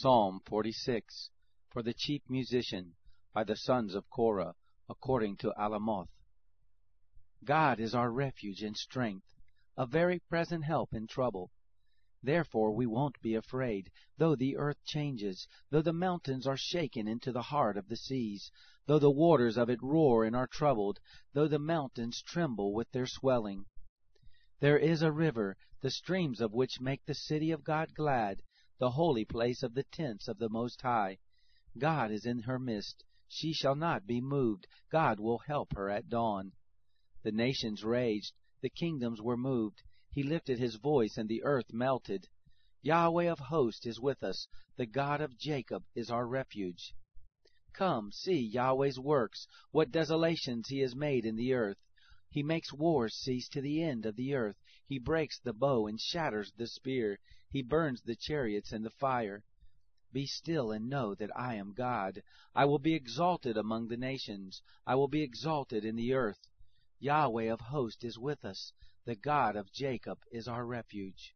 Psalm 46 for the chief musician by the sons of Korah, according to Alamoth. God is our refuge and strength, a very present help in trouble. Therefore we won't be afraid, though the earth changes, though the mountains are shaken into the heart of the seas, though the waters of it roar and are troubled, though the mountains tremble with their swelling. There is a river, the streams of which make the city of God glad, the holy place of the tents of the Most High. God is in her midst. She shall not be moved. God will help her at dawn. The nations raged. The kingdoms were moved. He lifted his voice and the earth melted. Yahweh of hosts is with us. The God of Jacob is our refuge. Come, see Yahweh's works, what desolations he has made in the earth. He makes wars cease to the end of the earth. He breaks the bow and shatters the spear. He burns the chariots in the fire. Be still and know that I am God. I will be exalted among the nations. I will be exalted in the earth. Yahweh of hosts is with us. The God of Jacob is our refuge.